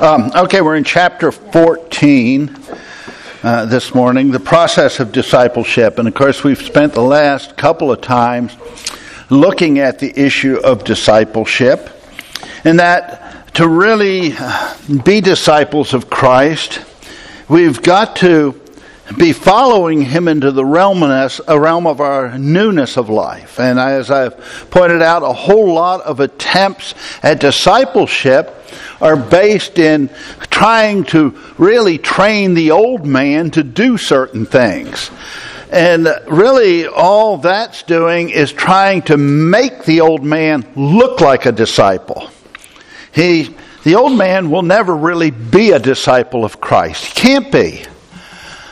Um, okay, we're in chapter 14 uh, this morning, the process of discipleship. And of course, we've spent the last couple of times looking at the issue of discipleship. And that to really be disciples of Christ, we've got to be following him into the realmness, a realm of our newness of life. And as I've pointed out, a whole lot of attempts at discipleship are based in trying to really train the old man to do certain things. And really, all that's doing is trying to make the old man look like a disciple. He, the old man will never really be a disciple of Christ. He can't be.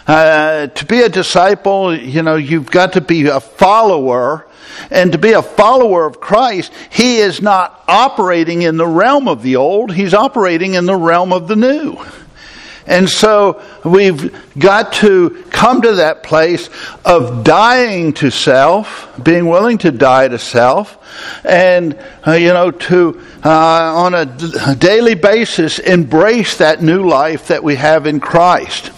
Uh, to be a disciple, you know, you've got to be a follower. And to be a follower of Christ, he is not operating in the realm of the old, he's operating in the realm of the new. And so we've got to come to that place of dying to self, being willing to die to self, and, uh, you know, to, uh, on a daily basis, embrace that new life that we have in Christ.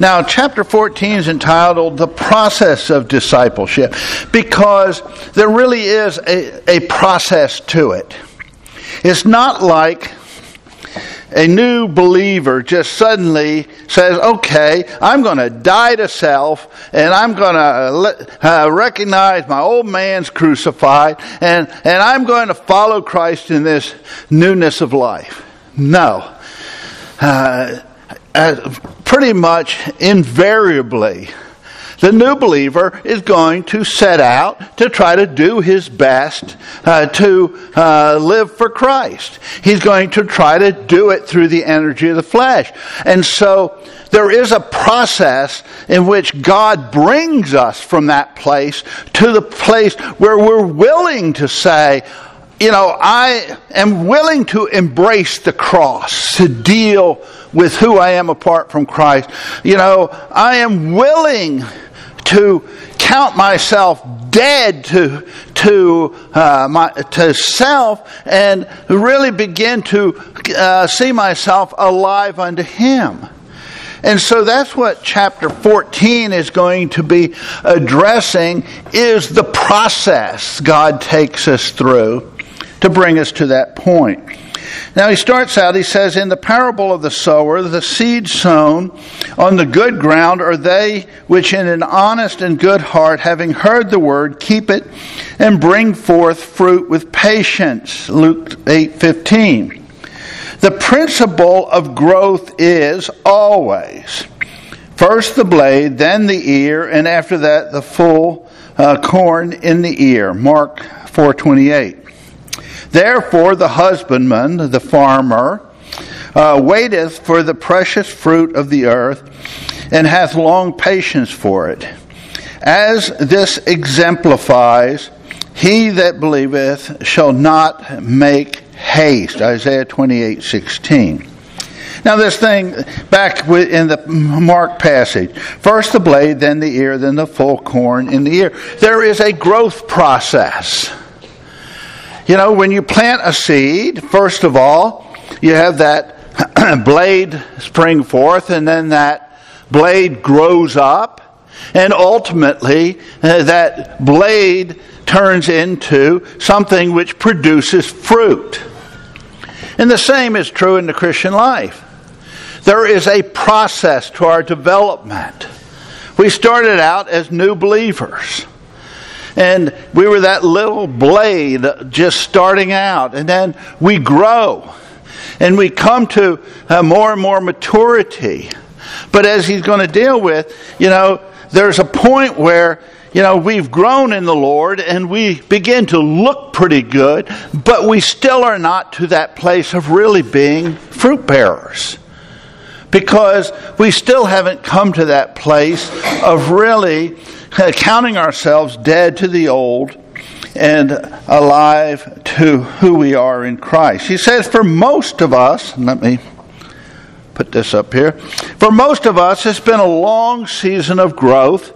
Now, chapter 14 is entitled The Process of Discipleship because there really is a, a process to it. It's not like a new believer just suddenly says, okay, I'm going to die to self and I'm going to uh, recognize my old man's crucified and, and I'm going to follow Christ in this newness of life. No. Uh, pretty much invariably, the new believer is going to set out to try to do his best uh, to uh, live for Christ. He's going to try to do it through the energy of the flesh. And so there is a process in which God brings us from that place to the place where we're willing to say, you know, I am willing to embrace the cross, to deal with who I am apart from Christ. You know, I am willing to count myself dead to to uh, my to self and really begin to uh, see myself alive unto Him. And so that's what chapter 14 is going to be addressing is the process God takes us through to bring us to that point. Now he starts out, he says, In the parable of the sower, the seed sown on the good ground are they which in an honest and good heart, having heard the word, keep it and bring forth fruit with patience. Luke 8 15. The principle of growth is always first the blade, then the ear, and after that the full uh, corn in the ear. Mark 428. Therefore, the husbandman, the farmer, uh, waiteth for the precious fruit of the earth, and hath long patience for it. As this exemplifies, he that believeth shall not make haste. Isaiah 28 16. Now, this thing back in the Mark passage first the blade, then the ear, then the full corn in the ear. There is a growth process. You know, when you plant a seed, first of all, you have that blade spring forth, and then that blade grows up, and ultimately uh, that blade turns into something which produces fruit. And the same is true in the Christian life. There is a process to our development. We started out as new believers. And we were that little blade just starting out. And then we grow. And we come to uh, more and more maturity. But as he's going to deal with, you know, there's a point where, you know, we've grown in the Lord and we begin to look pretty good, but we still are not to that place of really being fruit bearers. Because we still haven't come to that place of really counting ourselves dead to the old and alive to who we are in Christ. He says, for most of us, let me put this up here, for most of us, it's been a long season of growth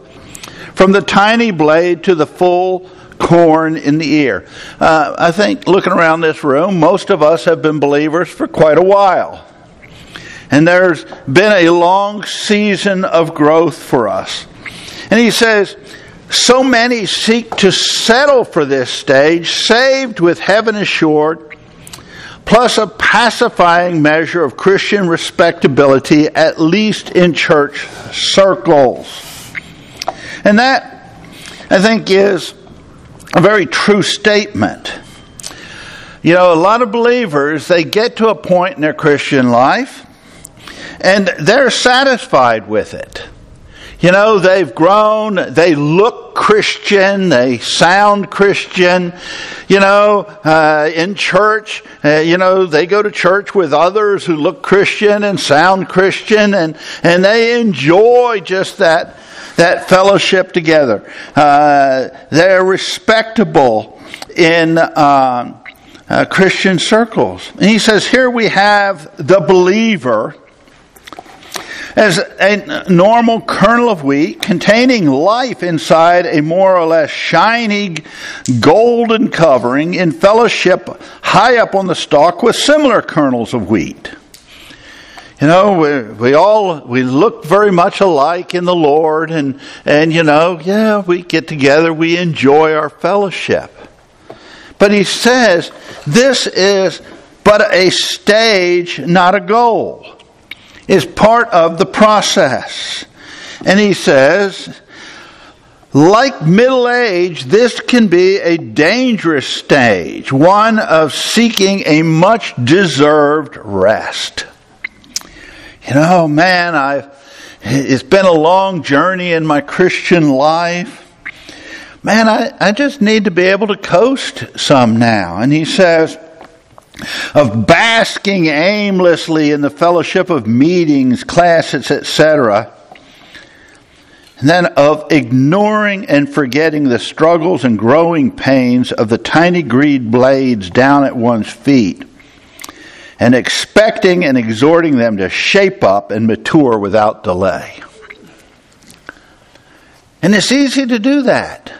from the tiny blade to the full corn in the ear. Uh, I think looking around this room, most of us have been believers for quite a while. And there's been a long season of growth for us. And he says, so many seek to settle for this stage, saved with heaven assured, plus a pacifying measure of Christian respectability, at least in church circles. And that, I think, is a very true statement. You know, a lot of believers, they get to a point in their Christian life and they're satisfied with it. You know, they've grown, they look Christian, they sound Christian. You know, uh, in church, uh, you know, they go to church with others who look Christian and sound Christian, and, and they enjoy just that, that fellowship together. Uh, they're respectable in uh, uh, Christian circles. And he says, here we have the believer as a normal kernel of wheat containing life inside a more or less shiny golden covering in fellowship high up on the stalk with similar kernels of wheat. You know, we, we all, we look very much alike in the Lord and, and you know, yeah, we get together, we enjoy our fellowship. But he says this is but a stage, not a goal is part of the process. And he says, like middle age, this can be a dangerous stage, one of seeking a much deserved rest. You know, man, I've, it's been a long journey in my Christian life. Man, I, I just need to be able to coast some now. And he says, of basking aimlessly in the fellowship of meetings, classes, etc. And then of ignoring and forgetting the struggles and growing pains of the tiny greed blades down at one's feet, and expecting and exhorting them to shape up and mature without delay. And it's easy to do that.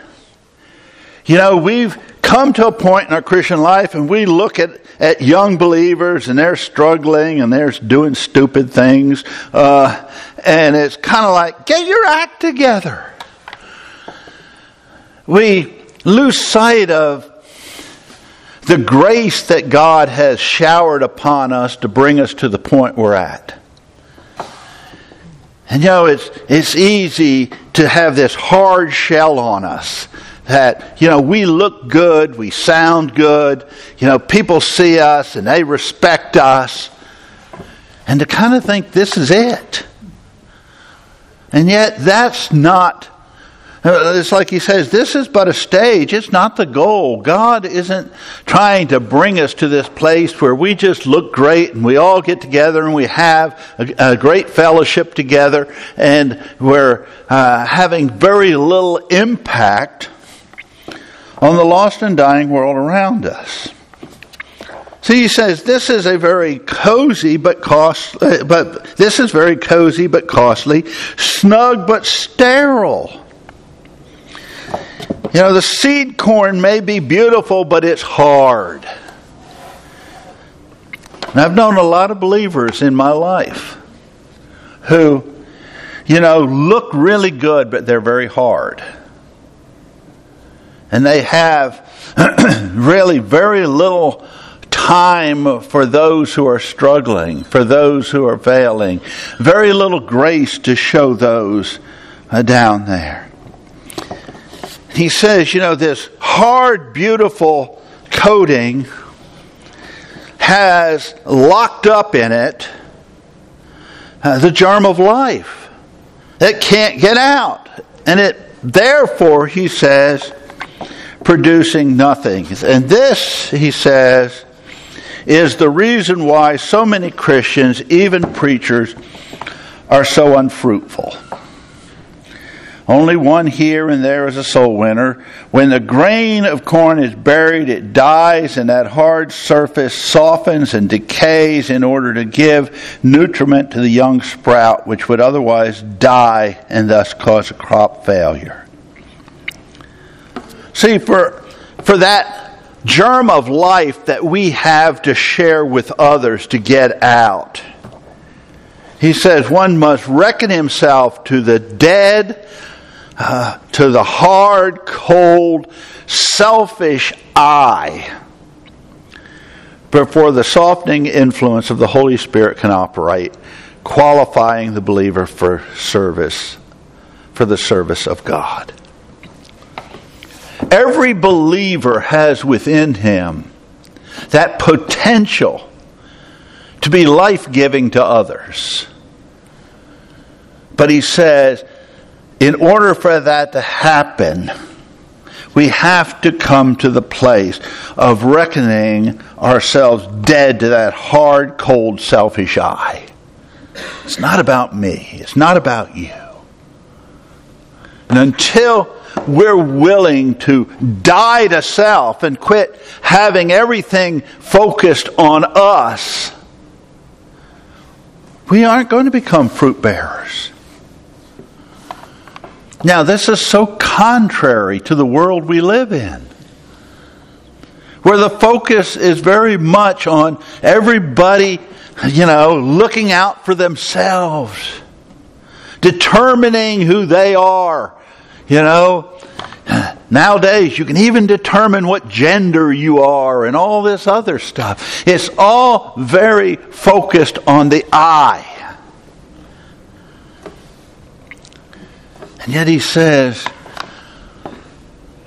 You know, we've come to a point in our Christian life and we look at, at young believers and they're struggling and they're doing stupid things. Uh, and it's kind of like, get your act together. We lose sight of the grace that God has showered upon us to bring us to the point we're at. And you know, it's, it's easy to have this hard shell on us that, you know, we look good, we sound good, you know, people see us and they respect us, and to kind of think this is it. And yet, that's not. Uh, it's like he says, this is but a stage. It's not the goal. God isn't trying to bring us to this place where we just look great and we all get together and we have a, a great fellowship together and we're uh, having very little impact on the lost and dying world around us. See, he says this is a very cozy but costly, but this is very cozy but costly, snug but sterile. You know, the seed corn may be beautiful, but it's hard. And I've known a lot of believers in my life who, you know, look really good, but they're very hard. And they have really very little time for those who are struggling, for those who are failing. Very little grace to show those uh, down there. He says, you know, this hard, beautiful coating has locked up in it uh, the germ of life that can't get out. And it, therefore, he says, producing nothing. And this, he says, is the reason why so many Christians, even preachers, are so unfruitful. Only one here and there is a soul winner. When the grain of corn is buried, it dies, and that hard surface softens and decays in order to give nutriment to the young sprout, which would otherwise die and thus cause a crop failure. See, for, for that germ of life that we have to share with others to get out, he says one must reckon himself to the dead, uh, to the hard, cold, selfish I before the softening influence of the Holy Spirit can operate, qualifying the believer for service, for the service of God. Every believer has within him that potential to be life giving to others. But he says, in order for that to happen, we have to come to the place of reckoning ourselves dead to that hard, cold, selfish I. It's not about me, it's not about you. And until we're willing to die to self and quit having everything focused on us, we aren't going to become fruit bearers. Now, this is so contrary to the world we live in, where the focus is very much on everybody, you know, looking out for themselves, determining who they are. You know, nowadays you can even determine what gender you are and all this other stuff. It's all very focused on the I. And yet he says,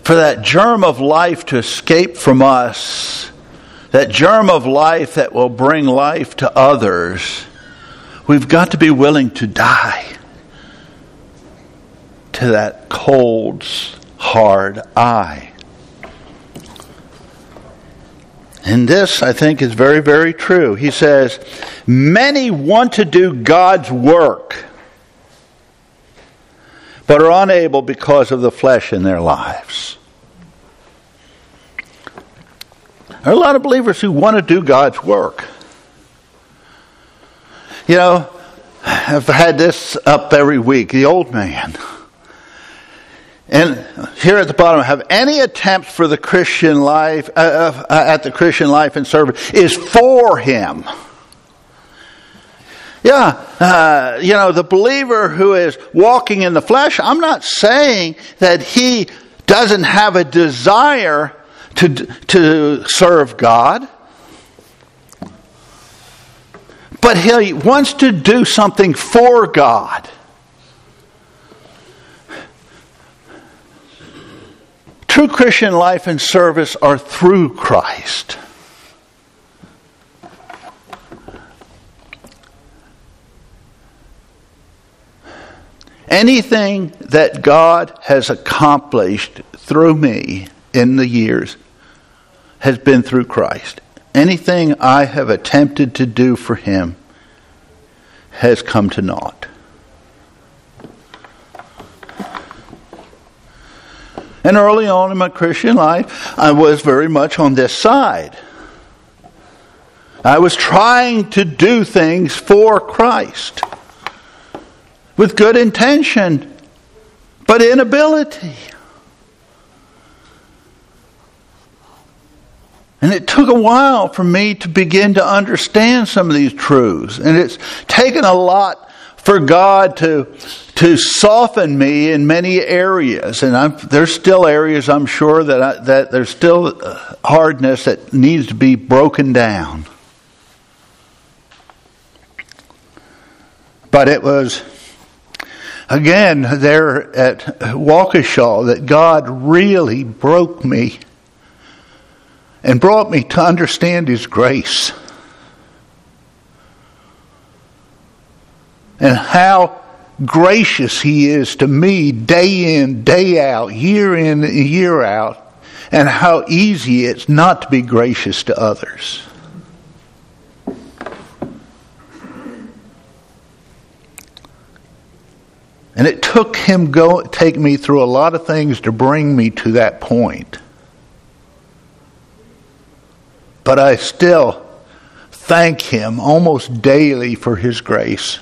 for that germ of life to escape from us, that germ of life that will bring life to others, we've got to be willing to die to that cold, hard I. And this, I think, is very, very true. He says, Many want to do God's work but are unable because of the flesh in their lives. There are a lot of believers who want to do God's work. You know, I've had this up every week, the old man. And here at the bottom, have any attempts for the Christian life, uh, uh, at the Christian life and service is for him. Yeah, uh, you know, the believer who is walking in the flesh, I'm not saying that he doesn't have a desire to, to serve God. But he wants to do something for God. True Christian life and service are through Christ. Anything that God has accomplished through me in the years has been through Christ. Anything I have attempted to do for Him has come to naught. And early on in my Christian life, I was very much on this side. I was trying to do things for Christ with good intention, but inability. And it took a while for me to begin to understand some of these truths. And it's taken a lot for God to, to soften me in many areas. And I'm, there's still areas I'm sure that, I, that there's still uh, hardness that needs to be broken down. But it was again there at Waukesha that God really broke me and brought me to understand His grace. And how gracious He is to me day in, day out, year in, year out, and how easy it's not to be gracious to others. And it took him go take me through a lot of things to bring me to that point. But I still thank him almost daily for his grace.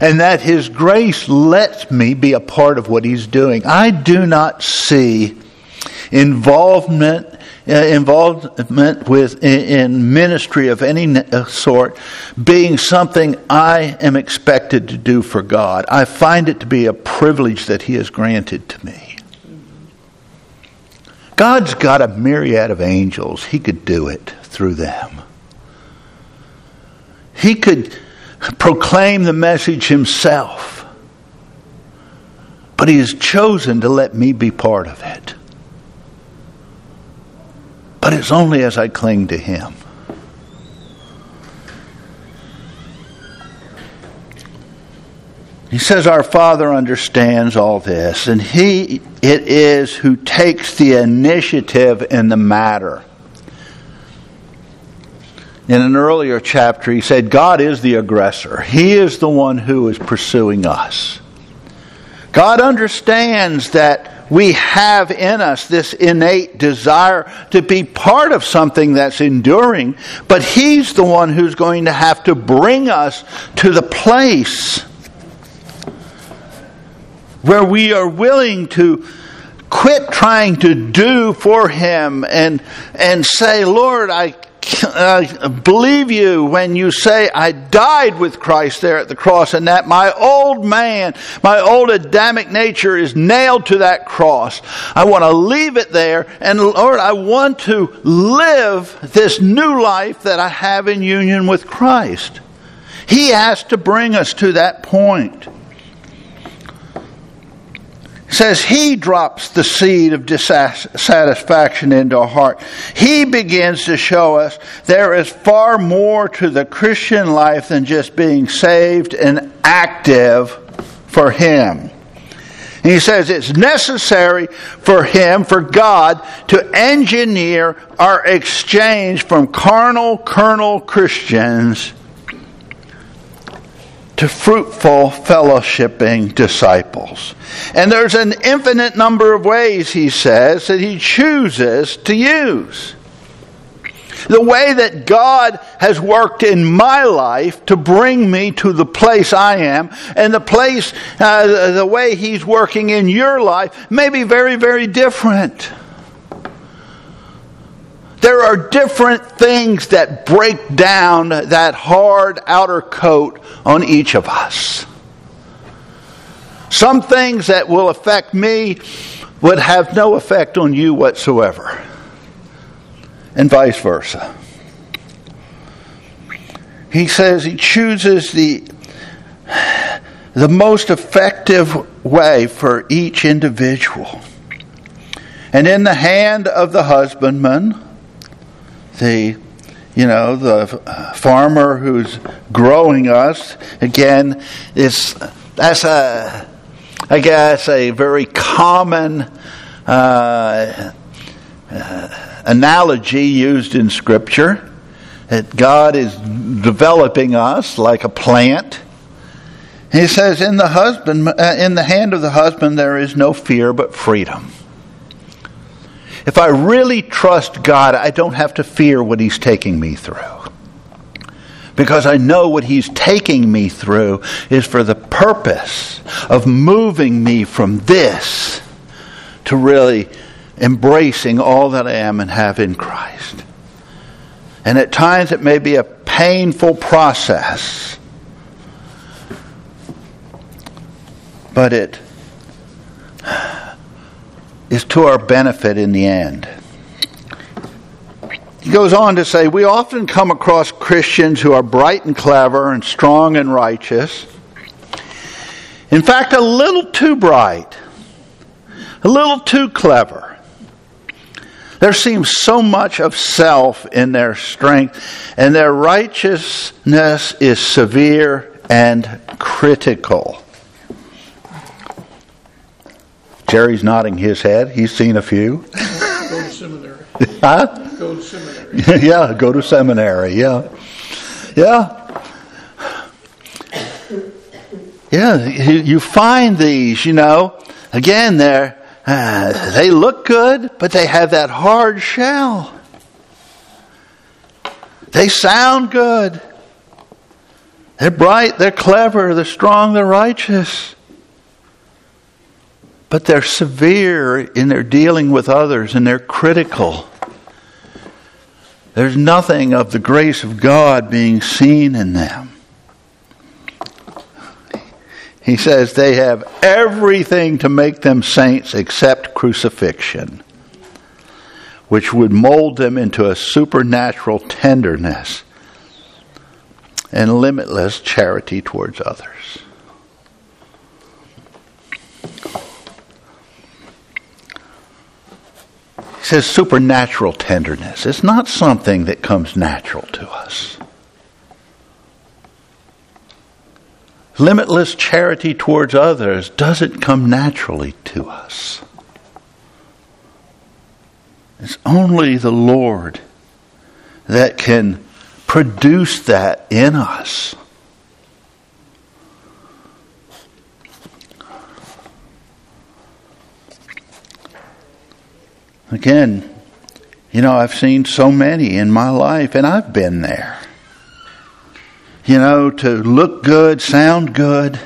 And that his grace lets me be a part of what he's doing. I do not see involvement uh, involvement with in ministry of any uh, sort being something I am expected to do for God. I find it to be a privilege that He has granted to me. God's got a myriad of angels. He could do it through them. He could proclaim the message himself. But he has chosen to let me be part of it. But it's only as I cling to him. He says our Father understands all this, and He it is who takes the initiative in the matter. In an earlier chapter, he said, God is the aggressor. He is the one who is pursuing us. God understands that we have in us this innate desire to be part of something that's enduring, but He's the one who's going to have to bring us to the place where we are willing to quit trying to do for him and and say lord i uh, believe you when you say I died with Christ there at the cross and that my old man, my old Adamic nature is nailed to that cross. I want to leave it there and Lord, I want to live this new life that I have in union with Christ. He has to bring us to that point says he drops the seed of dissatisfaction into our heart. He begins to show us there is far more to the Christian life than just being saved and active for him. he says it's necessary for him, for God, to engineer our exchange from carnal, carnal Christians to fruitful fellowshipping disciples. And there's an infinite number of ways, he says, that he chooses to use. The way that God has worked in my life to bring me to the place I am, and the place, uh, the way He's working in your life may be very, very different. There are different things that break down that hard outer coat on each of us. Some things that will affect me would have no effect on you whatsoever, and vice versa. He says he chooses the, the most effective way for each individual. And in the hand of the husbandman, the you know the farmer who's growing us again is that's a I guess a very common uh, uh, analogy used in Scripture that God is developing us like a plant. He says, "In the husband, uh, in the hand of the husband, there is no fear but freedom." If I really trust God, I don't have to fear what He's taking me through. Because I know what He's taking me through is for the purpose of moving me from this to really embracing all that I am and have in Christ. And at times it may be a painful process, but it is to our benefit in the end. He goes on to say, We often come across Christians who are bright and clever and strong and righteous. In fact, a little too bright, a little too clever. There seems so much of self in their strength, and their righteousness is severe and critical. Jerry's nodding his head. He's seen a few. Go to seminary. huh? Go to seminary. yeah, go to seminary. Yeah. Yeah. Yeah, you find these, you know. Again, they're, uh, they look good, but they have that hard shell. They sound good. They're bright, they're clever, they're strong, they're righteous but they're severe in their dealing with others and they're critical. There's nothing of the grace of God being seen in them. He says they have everything to make them saints except crucifixion, which would mold them into a supernatural tenderness and limitless charity towards others. He says supernatural tenderness. It's not something that comes natural to us. Limitless charity towards others doesn't come naturally to us. It's only the Lord that can produce that in us. Again, you know, I've seen so many in my life, and I've been there. You know, to look good, sound good,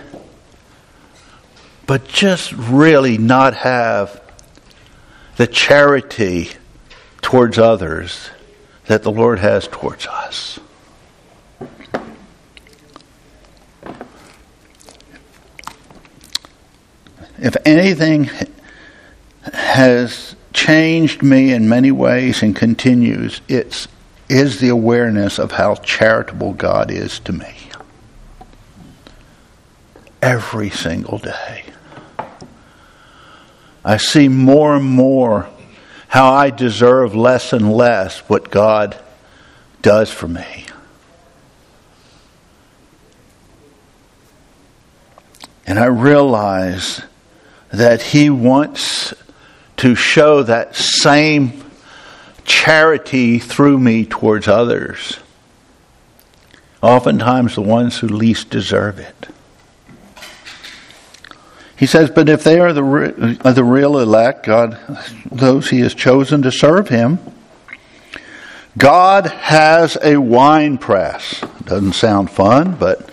but just really not have the charity towards others that the Lord has towards us. If anything has changed me in many ways and continues, it's is the awareness of how charitable God is to me. Every single day. I see more and more how I deserve less and less what God does for me. And I realize that He wants to show that same charity through me towards others, oftentimes the ones who least deserve it. He says, But if they are the, the real elect, God, those he has chosen to serve him, God has a wine press. Doesn't sound fun, but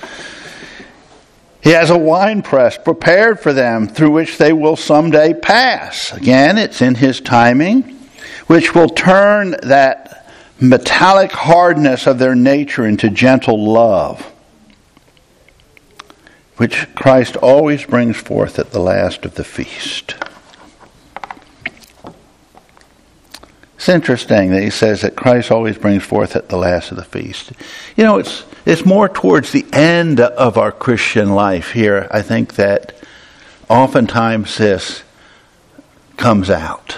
he has a wine press prepared for them through which they will someday pass. Again, it's in his timing, which will turn that metallic hardness of their nature into gentle love, which Christ always brings forth at the last of the feast. It's interesting that he says that Christ always brings forth at the last of the feast. You know, it's it's more towards the end of our Christian life here, I think, that oftentimes this comes out.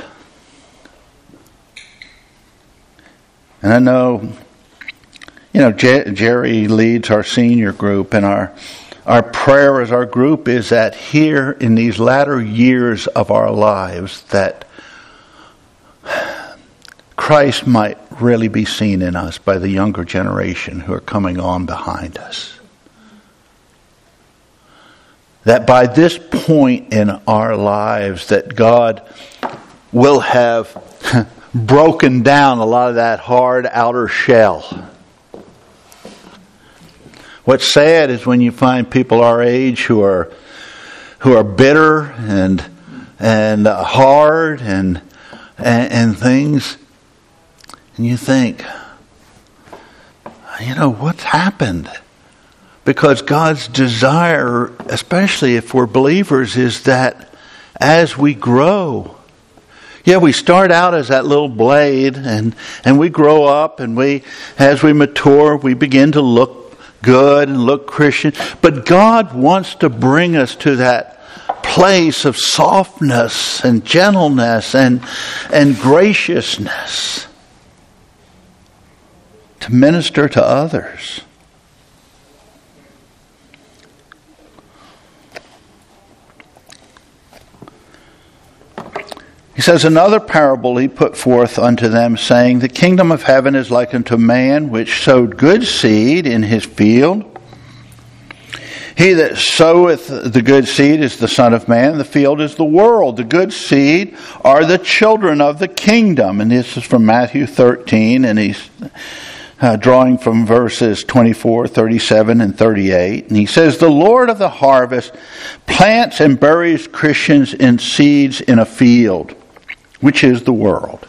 And I know, you know, Jerry leads our senior group, and our our prayer as our group is that here in these latter years of our lives, that Christ might really be seen in us by the younger generation who are coming on behind us. That by this point in our lives that God will have broken down a lot of that hard outer shell. What's sad is when you find people our age who are who are bitter and and uh, hard and, and and things and you think, you know, what's happened? Because God's desire, especially if we're believers, is that as we grow, yeah, we start out as that little blade and, and we grow up and we, as we mature, we begin to look good and look Christian. But God wants to bring us to that place of softness and gentleness and, and graciousness to minister to others. He says, Another parable he put forth unto them, saying, The kingdom of heaven is like unto a man which sowed good seed in his field. He that soweth the good seed is the Son of Man, the field is the world. The good seed are the children of the kingdom. And this is from Matthew 13, and he's uh, drawing from verses 24, 37, and 38. And he says, The Lord of the harvest plants and buries Christians in seeds in a field, which is the world.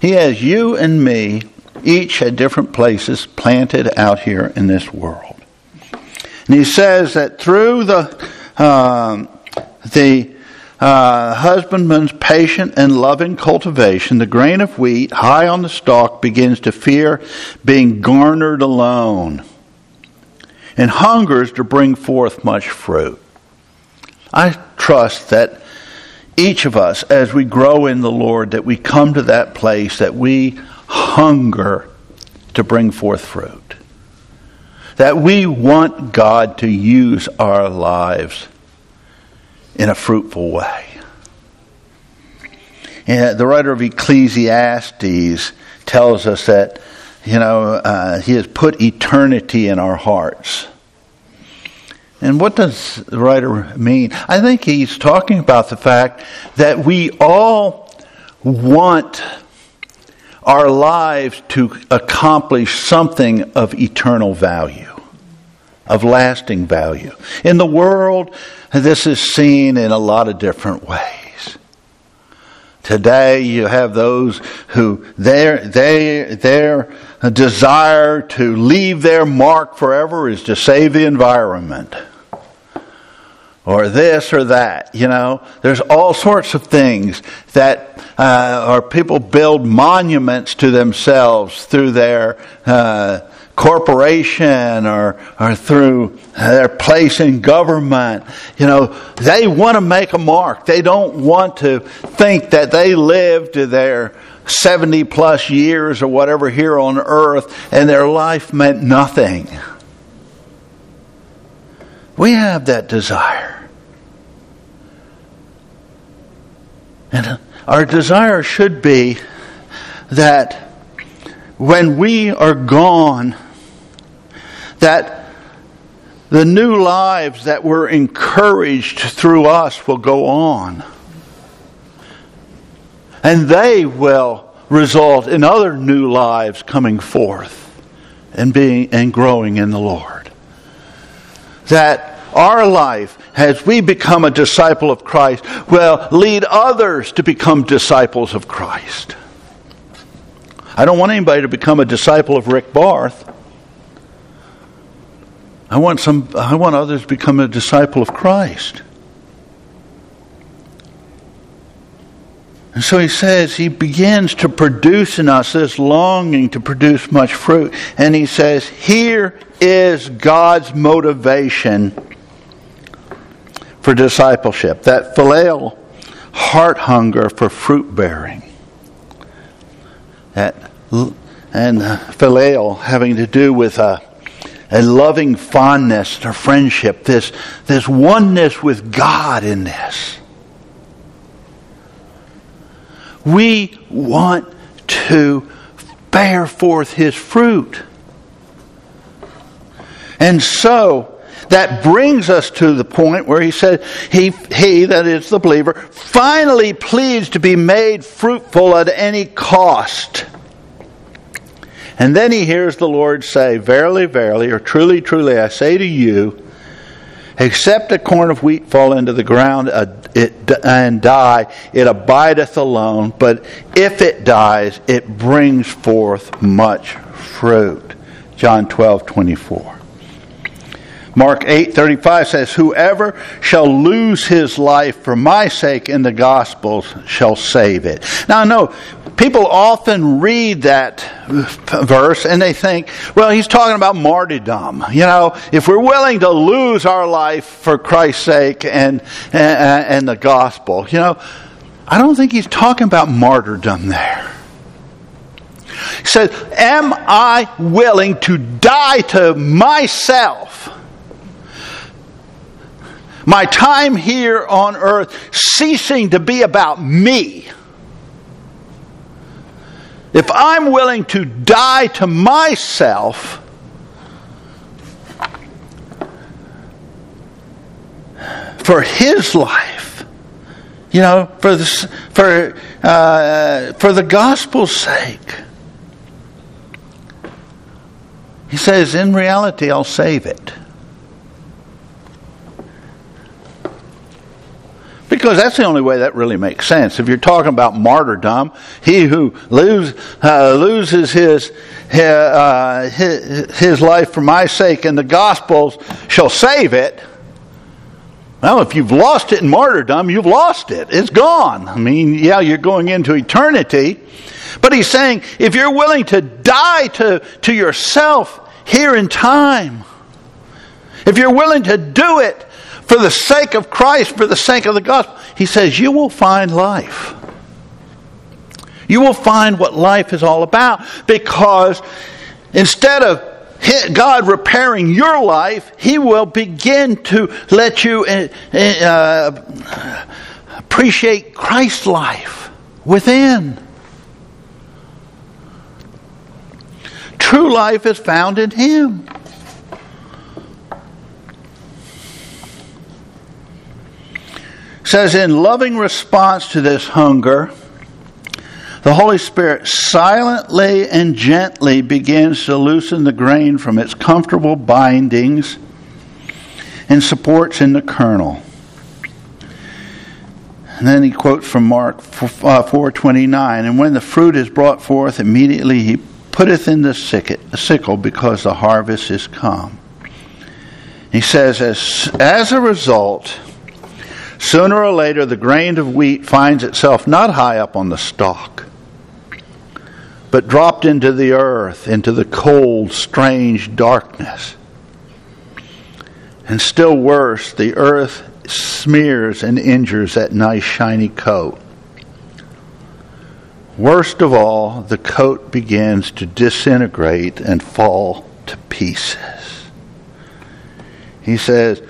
He has you and me each at different places planted out here in this world. And he says that through the, um, the uh, husbandman's patient and loving cultivation, the grain of wheat high on the stalk begins to fear being garnered alone and hungers to bring forth much fruit. I trust that each of us, as we grow in the Lord, that we come to that place that we hunger to bring forth fruit. That we want God to use our lives in a fruitful way. And the writer of Ecclesiastes tells us that, you know, uh, he has put eternity in our hearts. And what does the writer mean? I think he's talking about the fact that we all want our lives to accomplish something of eternal value, of lasting value. In the world, this is seen in a lot of different ways. Today, you have those who their their their desire to leave their mark forever is to save the environment, or this or that. You know, there's all sorts of things that uh, people build monuments to themselves through their. Uh, corporation or, or through their place in government. You know, they want to make a mark. They don't want to think that they lived their 70 plus years or whatever here on earth and their life meant nothing. We have that desire. And our desire should be that when we are gone, that the new lives that were encouraged through us will go on. And they will result in other new lives coming forth and being and growing in the Lord. That our life, as we become a disciple of Christ, will lead others to become disciples of Christ. I don't want anybody to become a disciple of Rick Barth. I want some I want others to become a disciple of Christ. And so he says he begins to produce in us this longing to produce much fruit. And he says, here is God's motivation for discipleship. That phileo heart hunger for fruit bearing. That and uh, phileo having to do with a a loving fondness or friendship, this, this oneness with God in this. We want to bear forth His fruit. And so, that brings us to the point where he said, he, he, that is the believer, finally pleads to be made fruitful at any cost. And then he hears the Lord say, Verily, verily, or truly, truly, I say to you, except a corn of wheat fall into the ground and die, it abideth alone. But if it dies, it brings forth much fruit. John 12, 24. Mark 8:35 says whoever shall lose his life for my sake in the gospels shall save it. Now I know people often read that verse and they think, well he's talking about martyrdom. You know, if we're willing to lose our life for Christ's sake and and, and the gospel, you know, I don't think he's talking about martyrdom there. He said, Am I willing to die to myself my time here on earth ceasing to be about me. If I'm willing to die to myself, for his life, you know, for the, for, uh, for the gospel's sake. He says, in reality, I'll save it. Because that's the only way that really makes sense. If you're talking about martyrdom, he who lose, uh, loses his, uh, his, his life for my sake and the gospels shall save it. Well, if you've lost it in martyrdom, you've lost it. It's gone. I mean, yeah, you're going into eternity. But he's saying, if you're willing to die to, to yourself here in time, if you're willing to do it for the sake of Christ, for the sake of the gospel, he says, you will find life. You will find what life is all about because instead of God repairing your life, He will begin to let you uh, uh, appreciate Christ's life within. True life is found in Him. Says in loving response to this hunger the Holy Spirit silently and gently begins to loosen the grain from its comfortable bindings and supports in the kernel. And then he quotes from Mark 4:29, uh, and when the fruit is brought forth, immediately he putteth in the sickle because the harvest is come. He says, as, as a result, sooner or later the grain of wheat finds itself not high up on the stalk, but dropped into the earth, into the cold, strange darkness. And still worse, the earth smears and injures that nice shiny coat. Worst of all, the coat begins to disintegrate and fall to pieces. He says,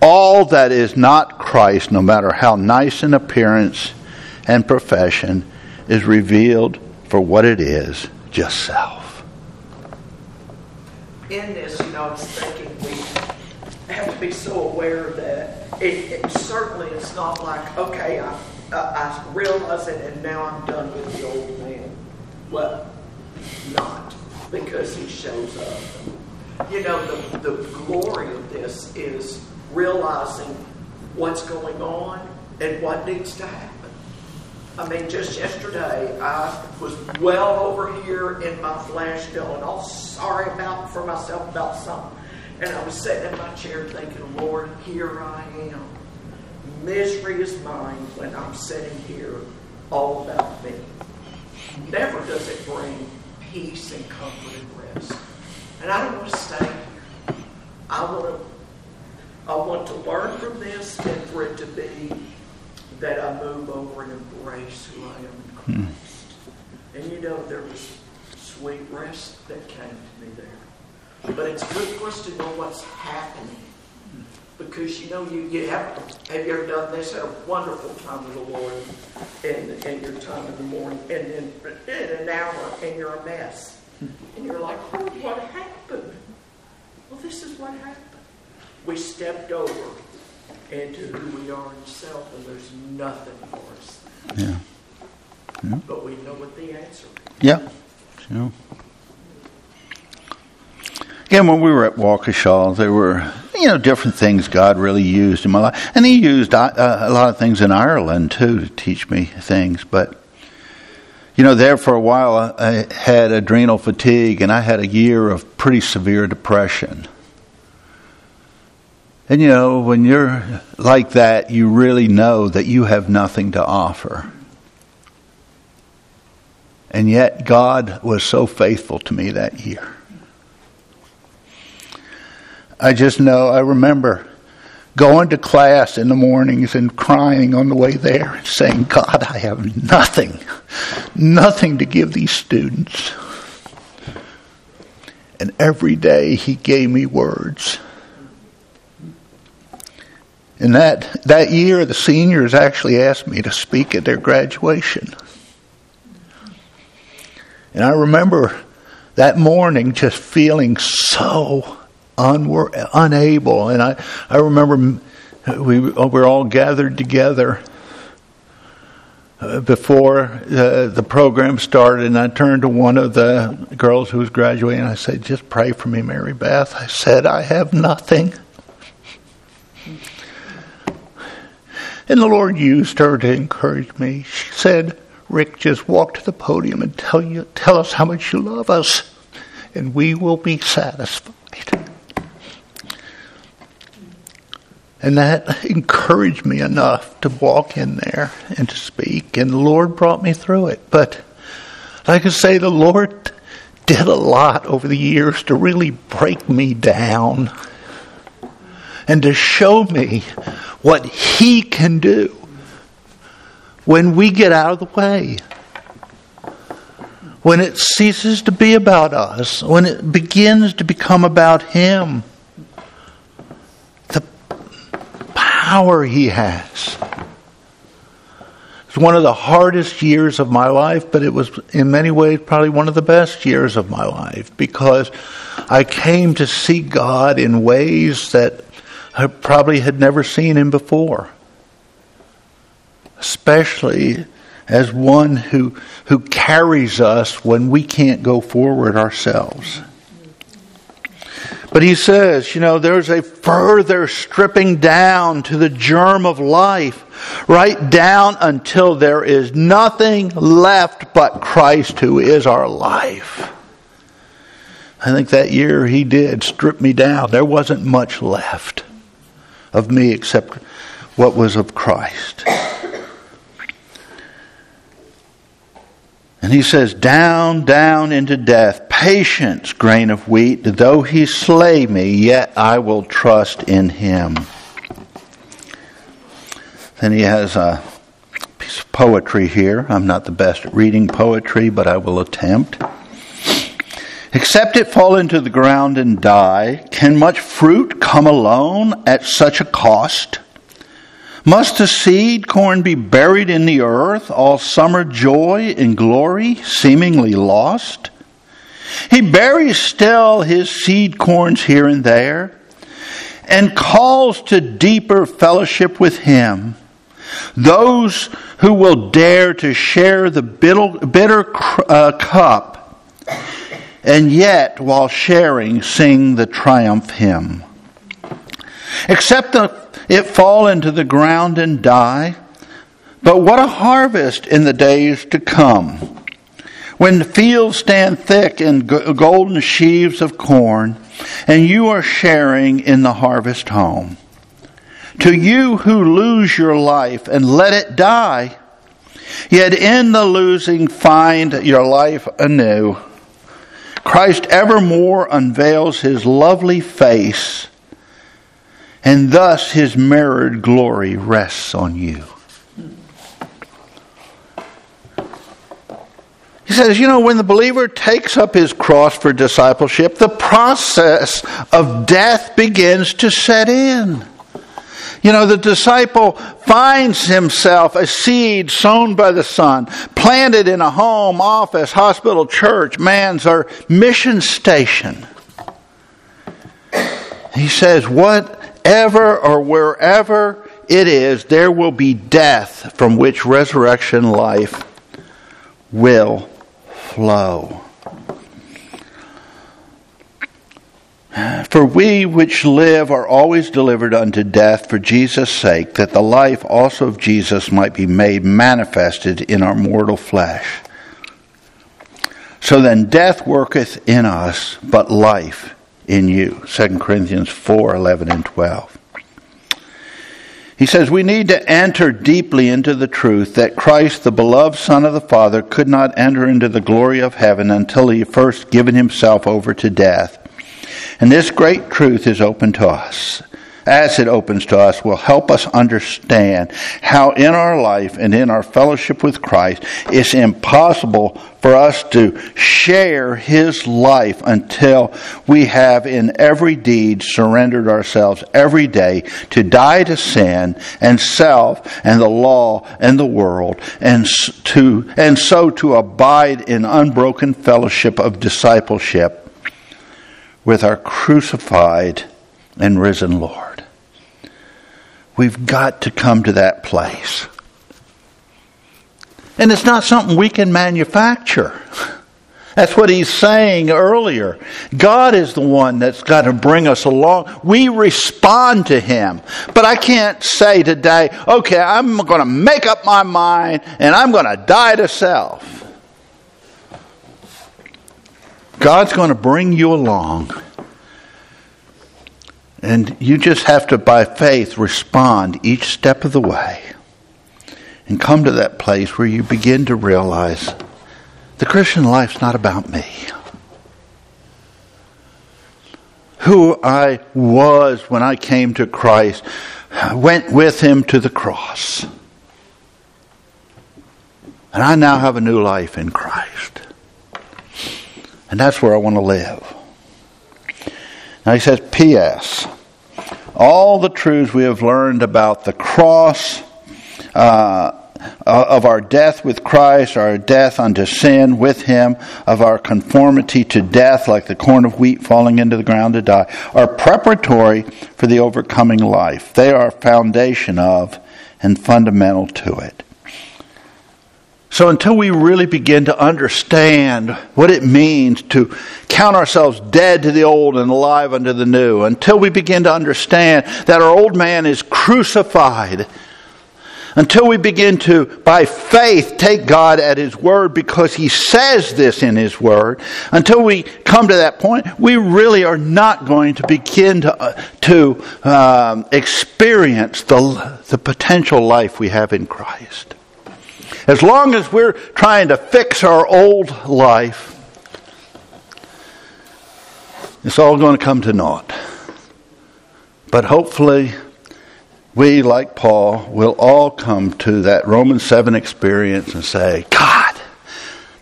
All that is not Christ, no matter how nice in appearance and profession, is revealed for what it is, just self. In this, you know, I was thinking we have to be so aware that it, it certainly is not like, okay, I, uh, I, I realize it and now I'm done with the old man. Well, not because he shows up. You know, the, the glory of this is realizing what's going on and what needs to happen. I mean, just yesterday, I was well over here in my flesh, feeling all sorry about for myself about something. And I was sitting in my chair thinking, Lord, here I am. Misery is mine when I'm sitting here all about me. Never does it bring peace and comfort and rest. And I don't want to stay here. I want to I want to learn from this and for it to be that I move over and embrace who I am in Christ. Hmm. And you know, there was sweet rest that came to me there. But it's good for us to know what's happening. Because you know, you, you have have you ever done this? Had a wonderful time with the Lord and, in your time in the morning, and then in an hour, and you're a mess. And you're like, oh, what happened? Well, this is what happened. We stepped over into who we are in self, and there's nothing for us. Yeah. yeah. But we know what the answer is. Yeah. Yeah. Again, when we were at Waukesha, there were you know different things God really used in my life, and He used uh, a lot of things in Ireland too to teach me things. But you know, there for a while, I had adrenal fatigue, and I had a year of pretty severe depression. And you know, when you're like that, you really know that you have nothing to offer. And yet, God was so faithful to me that year. I just know, I remember going to class in the mornings and crying on the way there and saying, God, I have nothing, nothing to give these students. And every day He gave me words and that, that year, the seniors actually asked me to speak at their graduation. And I remember that morning just feeling so unable. And I, I remember we were all gathered together uh, before uh, the program started, and I turned to one of the girls who was graduating. And I said, "Just pray for me, Mary Beth." I said, "I have nothing." And the Lord used her to encourage me. She said, Rick, just walk to the podium and tell you tell us how much you love us, and we will be satisfied. And that encouraged me enough to walk in there and to speak, and the Lord brought me through it. But like I say, the Lord did a lot over the years to really break me down and to show me what He can do when we get out of the way. When it ceases to be about us, when it begins to become about Him, the power He has. It's one of the hardest years of my life, but it was in many ways probably one of the best years of my life because I came to see God in ways that probably had never seen him before. Especially as one who, who carries us when we can't go forward ourselves. But he says, you know, there's a further stripping down to the germ of life, right down until there is nothing left but Christ who is our life. I think that year he did strip me down. There wasn't much left of me except what was of Christ. And he says, Down, down into death, patience, grain of wheat, though he slay me, yet I will trust in him. Then he has a piece of poetry here. I'm not the best at reading poetry, but I will attempt. Except it fall into the ground and die, can much fruit come alone at such a cost? Must the seed corn be buried in the earth, all summer joy and glory seemingly lost? He buries still his seed corns here and there and calls to deeper fellowship with him those who will dare to share the bitter, uh, cup and yet, while sharing, sing the triumph hymn. Except it fall into the ground and die, but what a harvest in the days to come. When the fields stand thick in golden sheaves of corn, and you are sharing in the harvest home. To you who lose your life and let it die, yet in the losing find your life anew Christ evermore unveils his lovely face, and thus his mirrored glory rests on you. He says, you know, when the believer takes up his cross for discipleship, the process of death begins to set in. You know, the disciple finds himself a seed sown by the Son, planted in a home, office, hospital, church, man's or mission station. He says, whatever or wherever it is, there will be death from which resurrection life will flow. For we which live are always delivered unto death for Jesus' sake, that the life also of Jesus might be made manifested in our mortal flesh. So then death worketh in us, but life in you. 2 Corinthians 4 11 and 12. He says we need to enter deeply into the truth that Christ, the beloved Son of the Father, could not enter into the glory of heaven until he first given himself over to death and this great truth is open to us. As it opens to us, will help us understand how in our life and in our fellowship with Christ, it's impossible for us to share His life until we have in every deed surrendered ourselves every day to die to sin and self and the law and the world and to, and so to abide in unbroken fellowship of discipleship with our crucified and risen Lord. We've got to come to that place. And it's not something we can manufacture. That's what he's saying earlier. God is the one that's got to bring us along. We respond to him. But I can't say today, okay, I'm going to make up my mind and I'm going to die to self. God's going to bring you along. And you just have to, by faith, respond each step of the way and come to that place where you begin to realize the Christian life's not about me. Who I was when I came to Christ, I went with him to the cross. And I now have a new life in Christ. And that's where I want to live. Now he says, P.S. All the truths we have learned about the cross, uh, of our death with Christ, our death unto sin with Him, of our conformity to death, like the corn of wheat falling into the ground to die, are preparatory for the overcoming life. They are foundation of and fundamental to it. So until we really begin to understand what it means to count ourselves dead to the old and alive unto the new, until we begin to understand that our old man is crucified, until we begin to, by faith, take God at His word because He says this in His word, until we come to that point, we really are not going to begin to, uh, to um, experience the, the potential life we have in Christ. As long as we're trying to fix our old life, it's all going to come to naught. But hopefully, we, like Paul, will all come to that Romans 7 experience and say, God,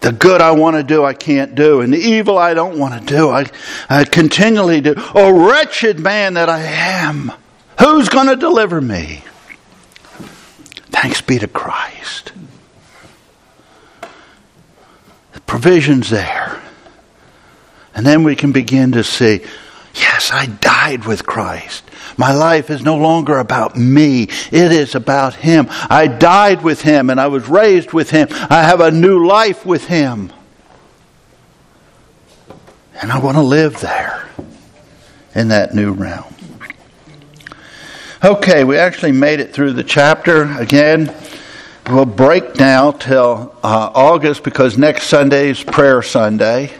the good I want to do, I can't do, and the evil I don't want to do, I, I continually do. Oh, wretched man that I am, who's going to deliver me? Thanks be to Christ. Provision's there. And then we can begin to see, yes, I died with Christ. My life is no longer about me. It is about Him. I died with Him and I was raised with Him. I have a new life with Him. And I want to live there in that new realm. Okay, we actually made it through the chapter again we'll break now till uh, August because next Sunday is Prayer Sunday,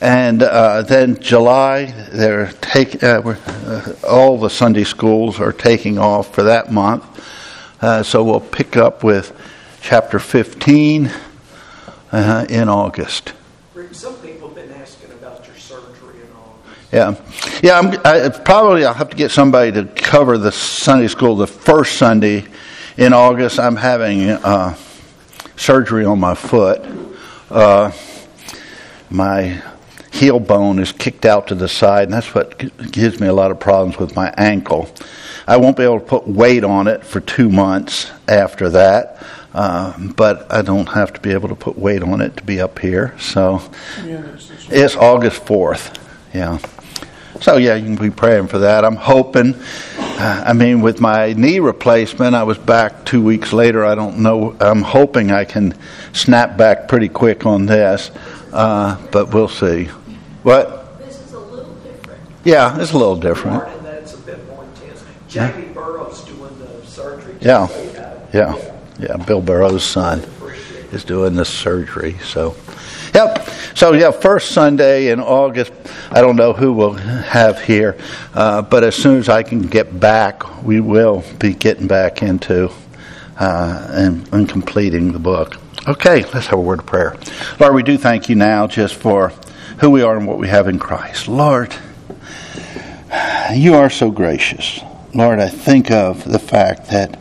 and uh, then July they're take uh, uh all the Sunday schools are taking off for that month. Uh, so we'll pick up with chapter 15 uh, in August. Some people have been asking about your surgery and all. Yeah, yeah. I'm, I, probably I'll have to get somebody to cover the Sunday school the first Sunday in August, I'm having uh, surgery on my foot. Uh, my heel bone is kicked out to the side, and that's what gives me a lot of problems with my ankle. I won't be able to put weight on it for two months after that, uh, but I don't have to be able to put weight on it to be up here. So it's August 4th. Yeah. So, yeah, you can be praying for that. I'm hoping. Uh, I mean, with my knee replacement, I was back two weeks later. I don't know. I'm hoping I can snap back pretty quick on this, uh, but we'll see. What? This is a little different. Yeah, it's a little different. And that's a bit more intense. Jamie yeah. Burrows doing the surgery. Yeah. yeah. Yeah. Yeah. Bill Burrows' son is doing the surgery. So, Yep. So, yeah, first Sunday in August, I don't know who we'll have here, uh, but as soon as I can get back, we will be getting back into uh, and, and completing the book. Okay, let's have a word of prayer. Lord, we do thank you now just for who we are and what we have in Christ. Lord, you are so gracious. Lord, I think of the fact that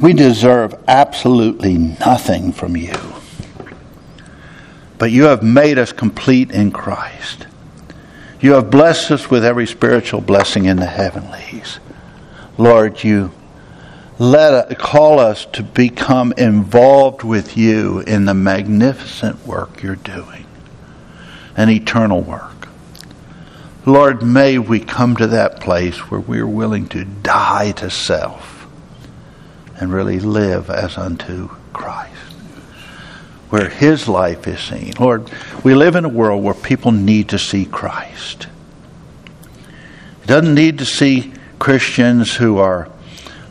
we deserve absolutely nothing from you but you have made us complete in Christ. You have blessed us with every spiritual blessing in the heavenlies. Lord, you let uh, call us to become involved with you in the magnificent work you're doing, an eternal work. Lord, may we come to that place where we are willing to die to self and really live as unto Christ. where His life is seen. Lord, we live in a world where people need to see Christ. It doesn't need to see Christians who are,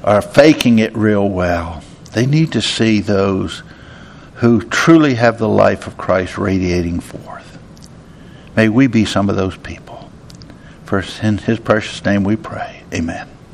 are faking it real well. They need to see those who truly have the life of Christ radiating forth. May we be some of those people. For in his precious name we pray. Amen.